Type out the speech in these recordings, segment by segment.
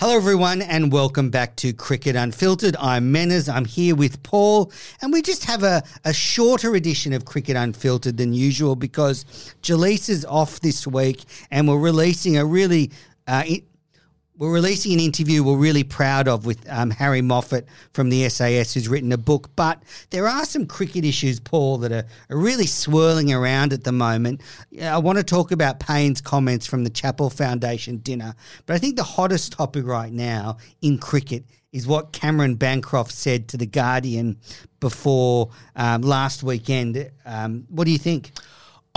Hello, everyone, and welcome back to Cricket Unfiltered. I'm Menners. I'm here with Paul, and we just have a, a shorter edition of Cricket Unfiltered than usual because Jaleesa is off this week, and we're releasing a really uh, we're releasing an interview we're really proud of with um, Harry Moffitt from the SAS, who's written a book. But there are some cricket issues, Paul, that are, are really swirling around at the moment. I want to talk about Paine's comments from the Chappell Foundation dinner. But I think the hottest topic right now in cricket is what Cameron Bancroft said to The Guardian before um, last weekend. Um, what do you think?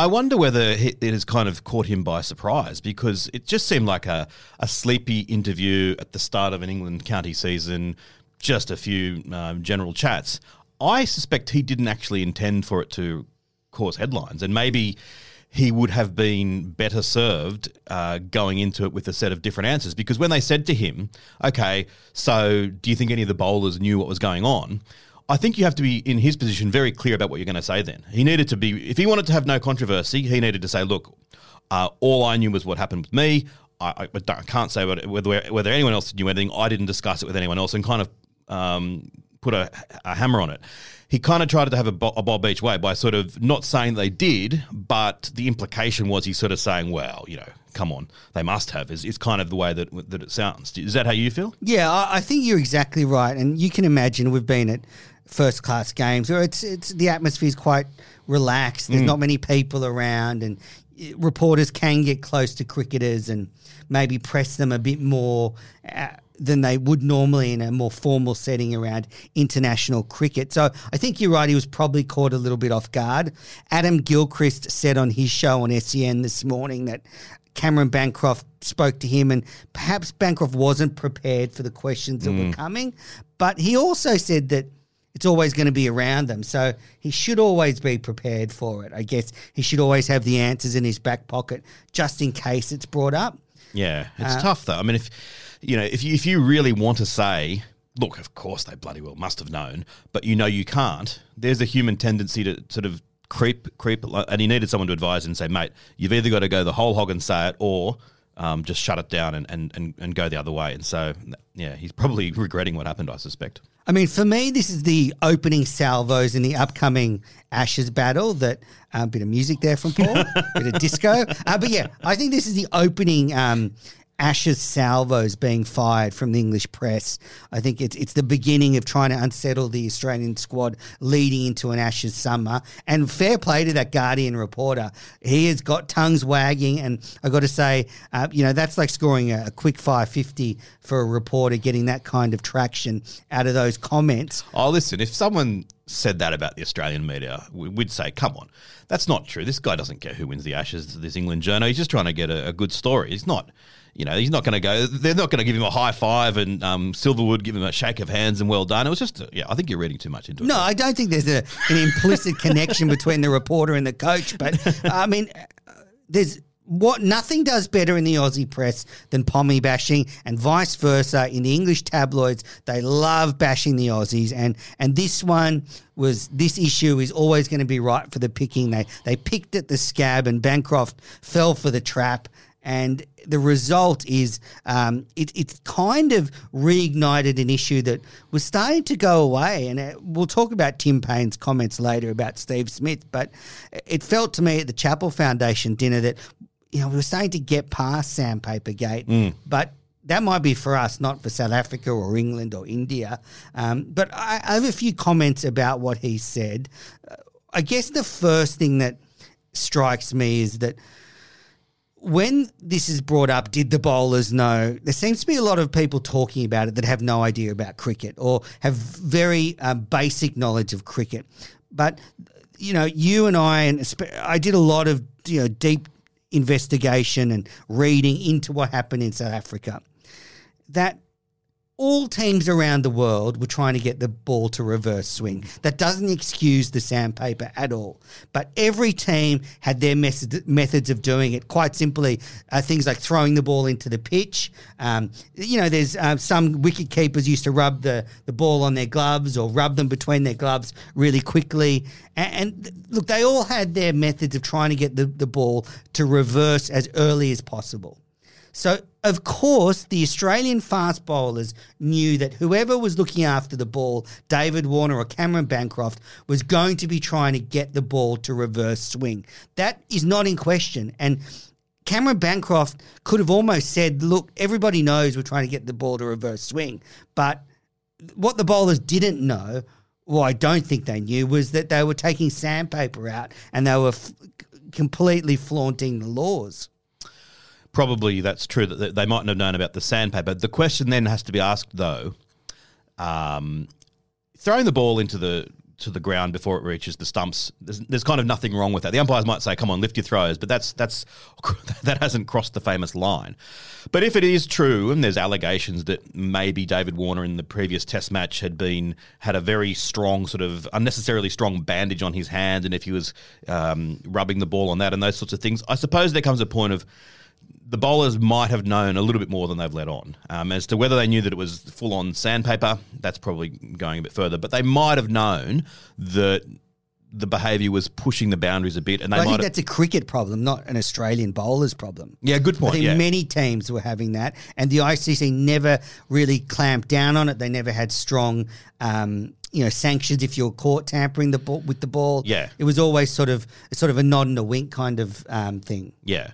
I wonder whether it has kind of caught him by surprise because it just seemed like a, a sleepy interview at the start of an England county season, just a few um, general chats. I suspect he didn't actually intend for it to cause headlines, and maybe he would have been better served uh, going into it with a set of different answers. Because when they said to him, okay, so do you think any of the bowlers knew what was going on? I think you have to be in his position very clear about what you're going to say. Then he needed to be, if he wanted to have no controversy, he needed to say, "Look, uh, all I knew was what happened with me. I, I, I can't say whether whether anyone else knew anything. I didn't discuss it with anyone else, and kind of um, put a, a, hammer on it." He kind of tried to have a, a Bob each way by sort of not saying they did, but the implication was he's sort of saying, "Well, you know, come on, they must have." Is, is kind of the way that that it sounds. Is that how you feel? Yeah, I, I think you're exactly right, and you can imagine we've been at first class games where it's it's the atmosphere is quite relaxed. There's mm. not many people around, and reporters can get close to cricketers and maybe press them a bit more. Uh, than they would normally in a more formal setting around international cricket. So I think you're right. He was probably caught a little bit off guard. Adam Gilchrist said on his show on SEN this morning that Cameron Bancroft spoke to him, and perhaps Bancroft wasn't prepared for the questions that mm. were coming. But he also said that it's always going to be around them. So he should always be prepared for it. I guess he should always have the answers in his back pocket just in case it's brought up. Yeah, it's uh, tough though. I mean, if you know, if you, if you really want to say, look, of course they bloody well must have known, but you know you can't. There's a human tendency to sort of creep, creep, and he needed someone to advise and say, mate, you've either got to go the whole hog and say it, or um, just shut it down and, and, and, and go the other way. And so, yeah, he's probably regretting what happened, I suspect. I mean, for me, this is the opening salvos in the upcoming Ashes battle. That a uh, bit of music there from Paul, bit of disco. Uh, but yeah, I think this is the opening um, Ashes salvos being fired from the English press. I think it's it's the beginning of trying to unsettle the Australian squad leading into an Ashes summer. And fair play to that Guardian reporter. He has got tongues wagging, and I got to say, uh, you know, that's like scoring a, a quick fire fifty for a reporter getting that kind of traction out of those comments. Oh, listen, if someone said that about the Australian media, we'd say, come on, that's not true. This guy doesn't care who wins the Ashes, this England journal. He's just trying to get a, a good story. He's not you know, he's not going to go. They're not going to give him a high five and um, Silverwood give him a shake of hands and well done. It was just, yeah, I think you're reading too much into it. No, I don't think there's a, an implicit connection between the reporter and the coach. But I mean, there's what nothing does better in the Aussie press than pommy bashing, and vice versa in the English tabloids. They love bashing the Aussies, and and this one was this issue is always going to be right for the picking. They they picked at the scab, and Bancroft fell for the trap and the result is um, it, it's kind of reignited an issue that was starting to go away. And it, we'll talk about Tim Paine's comments later about Steve Smith, but it felt to me at the Chappell Foundation dinner that you know we were starting to get past Sandpaper Gate, mm. but that might be for us, not for South Africa or England or India. Um, but I, I, have a few comments about what he said. Uh, I guess the first thing that strikes me is that when this is brought up, did the bowlers know? There seems to be a lot of people talking about it that have no idea about cricket or have very um, basic knowledge of cricket. But you know, you and I, and I did a lot of you know deep investigation and reading into what happened in South Africa. That all teams around the world were trying to get the ball to reverse swing. That doesn't excuse the sandpaper at all. But every team had their method, methods of doing it. Quite simply, uh, things like throwing the ball into the pitch. Um, you know, there's uh, some wicket keepers used to rub the, the ball on their gloves or rub them between their gloves really quickly. And, and look, they all had their methods of trying to get the, the ball to reverse as early as possible. So, of course, the Australian fast bowlers knew that whoever was looking after the ball, David Warner or Cameron Bancroft, was going to be trying to get the ball to reverse swing. That is not in question. And Cameron Bancroft could have almost said, look, everybody knows we're trying to get the ball to reverse swing. But what the bowlers didn't know, well, I don't think they knew, was that they were taking sandpaper out and they were f- completely flaunting the laws probably that's true that they mightn't have known about the sandpaper. The question then has to be asked though: um, throwing the ball into the to the ground before it reaches the stumps. There's, there's, kind of nothing wrong with that. The umpires might say, "Come on, lift your throws," but that's that's that hasn't crossed the famous line. But if it is true, and there's allegations that maybe David Warner in the previous Test match had been had a very strong, sort of unnecessarily strong bandage on his hand, and if he was um, rubbing the ball on that and those sorts of things, I suppose there comes a point of the bowlers might have known a little bit more than they've let on. Um, as to whether they knew that it was full on sandpaper, that's probably going a bit further. But they might have known that the behaviour was pushing the boundaries a bit, and they I think that's a cricket problem, not an Australian bowler's problem. Yeah, good point. I think yeah. many teams were having that, and the ICC never really clamped down on it. They never had strong. Um, you know, sanctions if you're caught tampering the ball with the ball. Yeah. it was always sort of sort of a nod and a wink kind of um, thing. Yeah.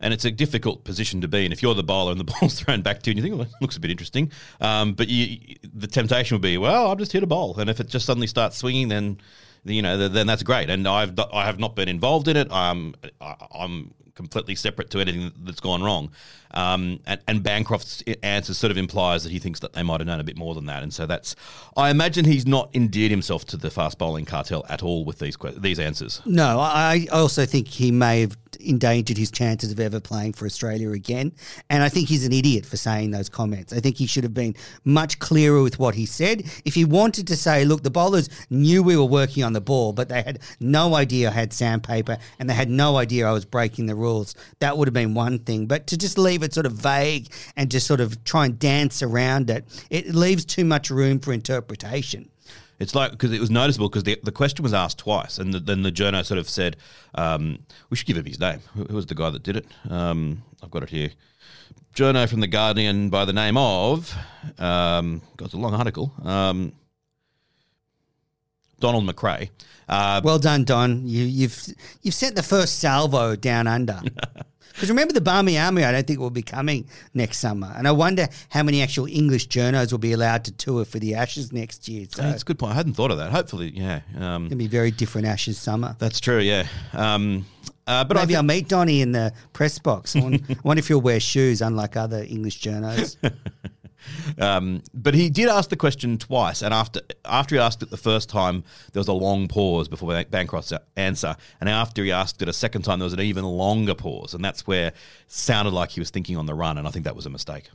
And it's a difficult position to be in if you're the bowler and the ball's thrown back to you and you think, well, that looks a bit interesting. Um, but you, the temptation would be, well, I'll just hit a bowl. And if it just suddenly starts swinging, then you know, then that's great. And I've I have not been involved in it. I'm I'm completely separate to anything that's gone wrong. Um, and, and, Bancroft's answer sort of implies that he thinks that they might have known a bit more than that. And so that's, I imagine he's not endeared himself to the fast bowling cartel at all with these these answers. No, I also think he may have endangered his chances of ever playing for Australia again. And I think he's an idiot for saying those comments. I think he should have been much clearer with what he said. If he wanted to say, look, the bowlers knew we were working on the ball, but they had no idea I had sandpaper and they had no idea I was breaking the rules, that would have been one thing. But to just leave it sort of vague and just sort of try and dance around it, it leaves too much room for interpretation. It's like because it was noticeable because the, the question was asked twice, and the, then the journo sort of said, um, "We should give him his name. Who, who was the guy that did it? Um, I've got it here. Journo from the Guardian by the name of, um, God, it's a long article. Um, Donald McRae. Uh, well done, Don. You, you've you've sent the first salvo down under. Because remember, the Barmy Army, I don't think will be coming next summer. And I wonder how many actual English journos will be allowed to tour for the Ashes next year. So that's a good point. I hadn't thought of that. Hopefully, yeah. Um, It'll be very different Ashes summer. That's true, yeah. Um, uh, but maybe I'll meet Donny in the press box. I wonder, I wonder if he'll wear shoes, unlike other English journos. Um, but he did ask the question twice, and after after he asked it the first time, there was a long pause before Bancroft's answer, and after he asked it a second time, there was an even longer pause, and that's where it sounded like he was thinking on the run, and I think that was a mistake.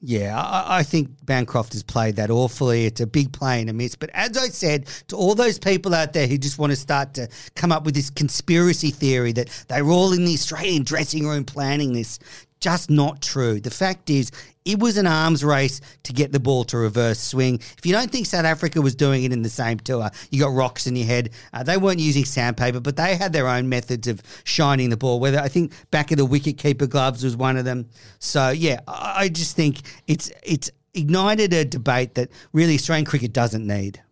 Yeah, I, I, think Bancroft has played that awfully. It's a big play and a miss. But as I said, to all those people out there who just want to start to come up with this conspiracy theory that they were all in the Australian dressing room planning this, just not true. The fact is, it was an arms race to get the ball to reverse swing. If you don't think South Africa was doing it in the same tour, you got rocks in your head. Uh, they weren't using sandpaper, but they had their own methods of shining the ball. Whether I think back of the wicket keeper gloves was one of them. So yeah, I just think it's it's ignited a debate that really Australian cricket doesn't need.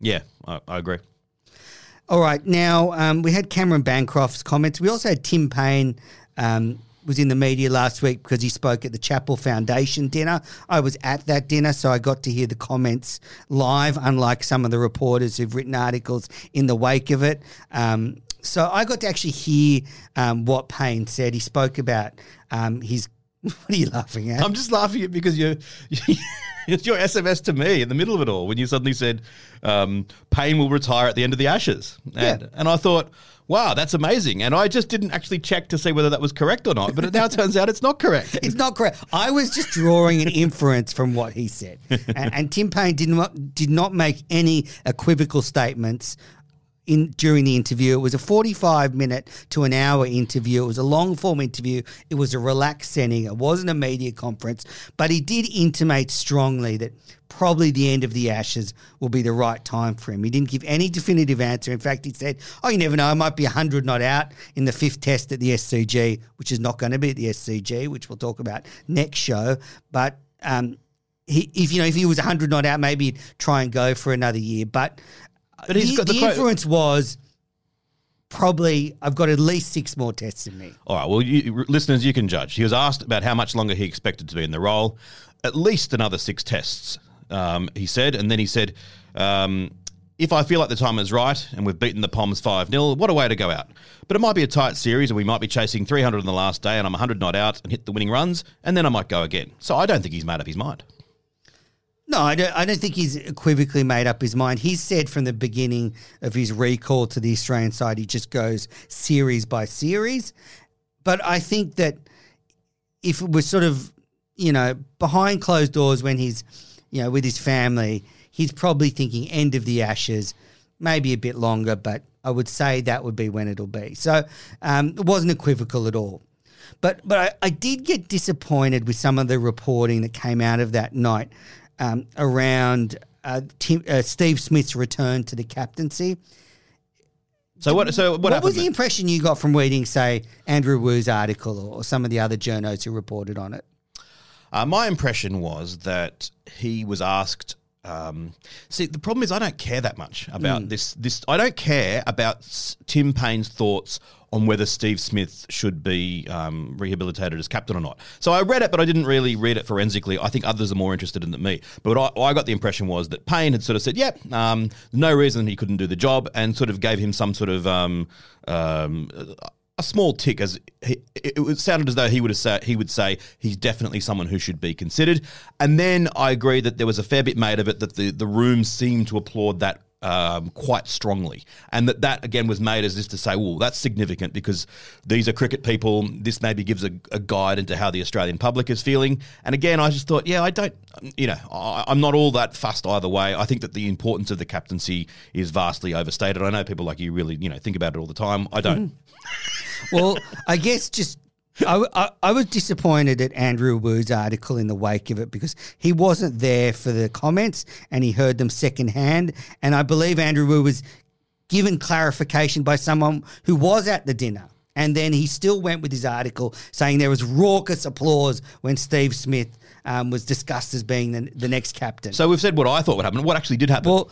Yeah, I, I agree. All right, now um, we had Cameron Bancroft's comments. We also had Tim Paine Um, was in the media last week because he spoke at the Chappell Foundation dinner. I was at that dinner, so I got to hear the comments live, unlike some of the reporters who've written articles in the wake of it. Um, so I got to actually hear um, what Paine said. He spoke about um, his. What are you laughing at? I'm just laughing at because you, it's your SMS to me in the middle of it all when you suddenly said um, Paine will retire at the end of the Ashes, and, Yeah. and I thought, wow, that's amazing, and I just didn't actually check to see whether that was correct or not, but it now turns out it's not correct. It's not correct. I was just drawing an inference from what he said, and, and Tim Paine did not did not make any equivocal statements in during the interview. It was a forty five minute to an hour interview. It was a long form interview. It was a relaxed setting. It wasn't a media conference, but he did intimate strongly that probably the end of the Ashes will be the right time for him. He didn't give any definitive answer. In fact, he said, "Oh, you never know. I might be hundred not out in the fifth test at the SCG, which is not going to be at the SCG, which we'll talk about next show." But um, he, if you know, if he was hundred not out, maybe try and go for another year. But, But he's the, got the the influence was probably I've got at least six more tests in me. All right, well, you, listeners, you can judge. He was asked about how much longer he expected to be in the role. At least another six tests, um, he said. And then he said, um, if I feel like the time is right and we've beaten the Poms 5 0, what a way to go out. But it might be a tight series and we might be chasing 300 on the last day and I'm 100 not out and hit the winning runs, and then I might go again. So I don't think he's made up his mind. No, I don't, I don't think he's equivocally made up his mind. He's said from the beginning of his recall to the Australian side, he just goes series by series. But I think that if it was sort of, you know, behind closed doors when he's, you know, with his family, he's probably thinking end of the Ashes, maybe a bit longer, but I would say that would be when it'll be. So um, it wasn't equivocal at all. But but I, I did get disappointed with some of the reporting that came out of that night um, around uh, Tim, uh, Steve Smith's return to the captaincy. So what? So what, What, was the then? impression you got from reading, say, Andrew Wu's article or, or some of the other journos who reported on it? Uh, my impression was that he was asked. Um, see, the problem is I don't care that much about this. This I don't care about Tim Paine's thoughts on whether Steve Smith should be um, rehabilitated as captain or not. So I read it, but I didn't really read it forensically. I think others are more interested in than me. But I, I got the impression was that Paine had sort of said, "Yep, um, no reason he couldn't do the job," and sort of gave him some sort of um, um, a small tick as he, it, sounded as though he would said he would say he's definitely someone who should be considered. And then I agree that there was a fair bit made of it that the the room seemed to applaud that. Um, quite strongly, and that that again was made as if to say, "Well, that's significant because these are cricket people. This maybe gives a, a guide into how the Australian public is feeling." And again, I just thought, yeah, I don't, you know, I, I'm not all that fussed either way. I think that the importance of the captaincy is vastly overstated. I know people like you really, you know, think about it all the time. I don't. Well, I guess just I, I, I was disappointed at Andrew Wu's article in the wake of it because he wasn't there for the comments and he heard them secondhand. And I believe Andrew Wu was given clarification by someone who was at the dinner. And then he still went with his article saying there was raucous applause when Steve Smith um, was discussed as being the, the next captain. So we've said what I thought would happen. What actually did happen? Well,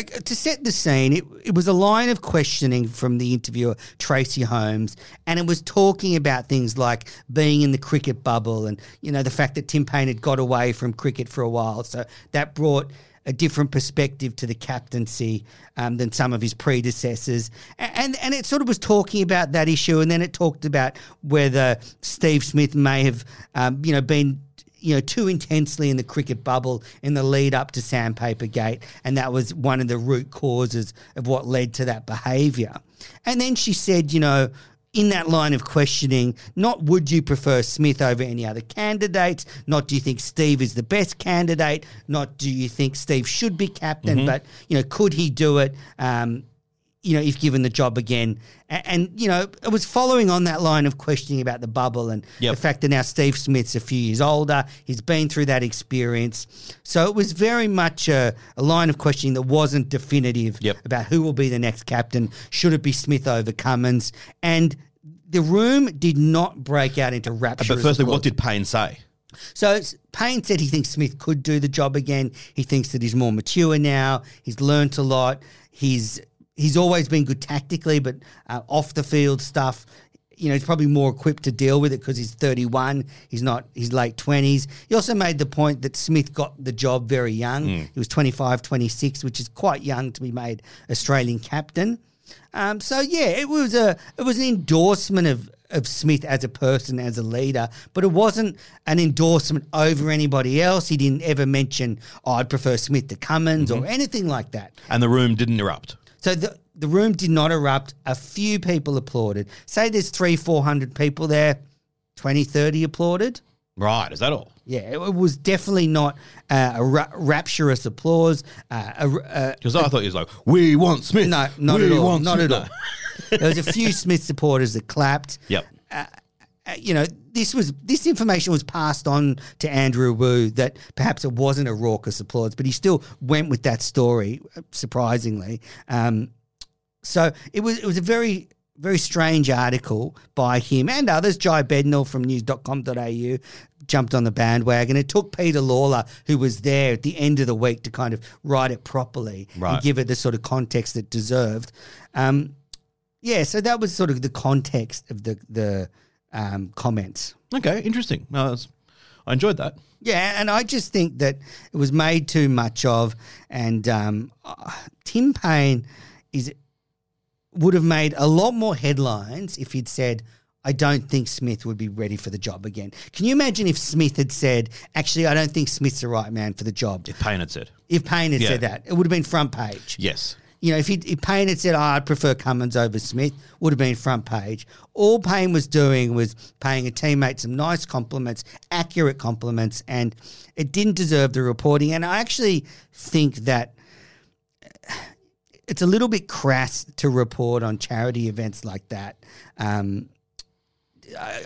to set the scene, it, it was a line of questioning from the interviewer, Tracey Holmes, and it was talking about things like being in the cricket bubble and, you know, the fact that Tim Paine had got away from cricket for a while. So that brought a different perspective to the captaincy um, than some of his predecessors. A- And, and it sort of was talking about that issue, and then it talked about whether Steve Smith may have, um, you know, been you know, too intensely in the cricket bubble in the lead up to Sandpaper Gate, and that was one of the root causes of what led to that behaviour. And then she said, you know, in that line of questioning, not would you prefer Smith over any other candidates, not do you think Steve is the best candidate, not do you think Steve should be captain, but you know, could he do it? Um, you know, if given the job again. And, and, you know, it was following on that line of questioning about the bubble and Yep. the fact that now Steve Smith's a few years older. He's been through that experience. So it was very much a, a line of questioning that wasn't definitive Yep. about who will be the next captain. Should it be Smith over Cummins? And the room did not break out into rapture. but firstly, what did Paine say? So Paine said he thinks Smith could do the job again. He thinks that he's more mature now. He's learnt a lot. He's he's always been good tactically, but uh, off the field stuff, you know, he's probably more equipped to deal with it because he's 31. He's not his late 20s. He also made the point that Smith got the job very young. He was 25, 26, which is quite young to be made Australian captain. Um, so yeah, it was a it was an endorsement of of Smith as a person, as a leader, but it wasn't an endorsement over anybody else. He didn't ever mention, oh, I'd prefer Smith to Cummins or anything like that. And the room didn't erupt. So the the room did not erupt. A few people applauded. Say there's three, four hundred people there, 20, 30 applauded. Right, is that all? Yeah, it, it was definitely not uh, a ra- rapturous applause. Uh, a, a, Because I thought he was like, "We want Smith." no, not we at all. want Not Smith." at all. there was a few Smith supporters that clapped. Yep. Uh, you know, this was this information was passed on to Andrew Wu that perhaps it wasn't a raucous applause, but he still went with that story. Surprisingly, um, so it was it was a very very strange article by him and others. Jai Bednall from news.com.au jumped on the bandwagon. It took Peter Lalor, who was there at the end of the week, to kind of write it properly Right. and give it the sort of context it deserved. Um, yeah, so that was sort of the context of the the um, comments. Okay, interesting. No, that's, I enjoyed that. Yeah, and I just think that it was made too much of, and um, uh, Tim Paine is would have made a lot more headlines if he'd said, "I don't think Smith would be ready for the job again." Can you imagine if Smith had said, "Actually, I don't think Smith's the right man for the job"? If Paine had said, If Paine had Yeah. said that, it would have been front page. yes, You know, if, he, if Paine had said, oh, I'd prefer Cummins over Smith, would have been front page. All Paine was doing was paying a teammate some nice compliments, accurate compliments, and it didn't deserve the reporting. And I actually think that it's a little bit crass to report on charity events like that. Um,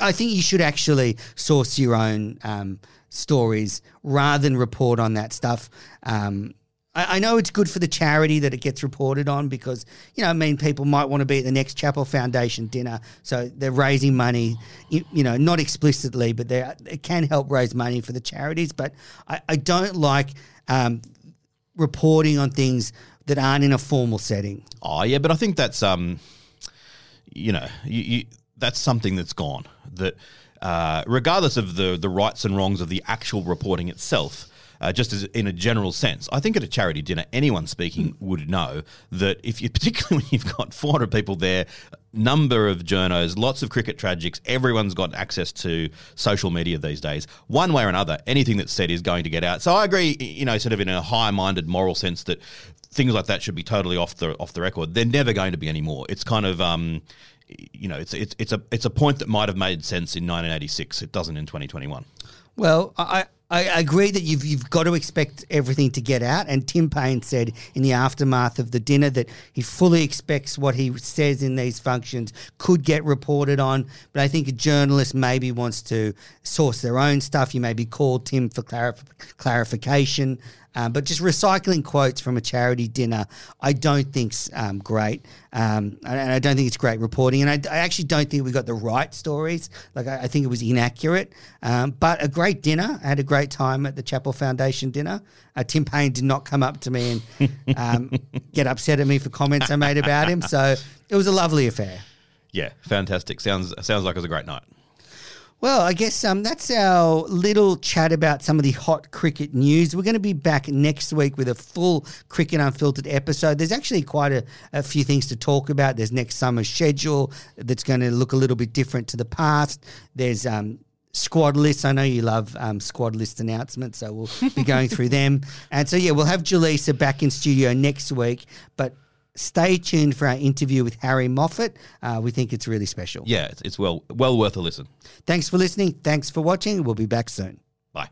I think you should actually source your own um, stories rather than report on that stuff. Um, I, I know it's good for the charity that it gets reported on because you know, I mean, people might want to be at the next Chappell Foundation dinner, so they're raising money. You, you know, not explicitly, but it can help raise money for the charities. But I, I don't like um, reporting on things that aren't in a formal setting. Oh yeah, but I think that's um, you know, you, you, that's something that's gone. That uh, regardless of the the rights and wrongs of the actual reporting itself. Uh, just as in a general sense, I think at a charity dinner, anyone speaking would know that if you, particularly when you've got 400 people there, number of journos, lots of cricket tragics, everyone's got access to social media these days. One way or another, anything that's said is going to get out. So I agree, you know, sort of in a high-minded moral sense that things like that should be totally off the off the record. They're never going to be anymore. It's kind of um, you know, it's it's it's a it's a point that might have made sense in 1986. It doesn't in 2021. Well, I, I agree that you've you've got to expect everything to get out. And Tim Paine said in the aftermath of the dinner that he fully expects what he says in these functions could get reported on. But I think a journalist maybe wants to source their own stuff. You maybe call Tim for clarif- clarification. Um, but just recycling quotes from a charity dinner, I don't think's um, great, um, and I don't think it's great reporting. And I, I actually don't think we got the right stories. Like I, I think it was inaccurate. Um, but a great dinner. I had a great time at the Chappell Foundation dinner. Uh, Tim Paine did not come up to me and um, get upset at me for comments I made about him. So it was a lovely affair. Yeah, fantastic. Sounds sounds like it was a great night. Well, I guess um, that's our little chat about some of the hot cricket news. We're going to be back next week with a full Cricket Unfiltered episode. There's actually quite a, a few things to talk about. There's next summer's schedule that's going to look a little bit different to the past. There's um, squad lists. I know you love um, squad list announcements, so we'll be going through them. And so, yeah, we'll have Jaleesa back in studio next week, but stay tuned for our interview with Harry Moffitt. Uh, we think it's really special. Yeah, it's, it's well well worth a listen. Thanks for listening. Thanks for watching. We'll be back soon. Bye.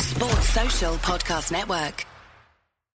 Sports Social Podcast Network.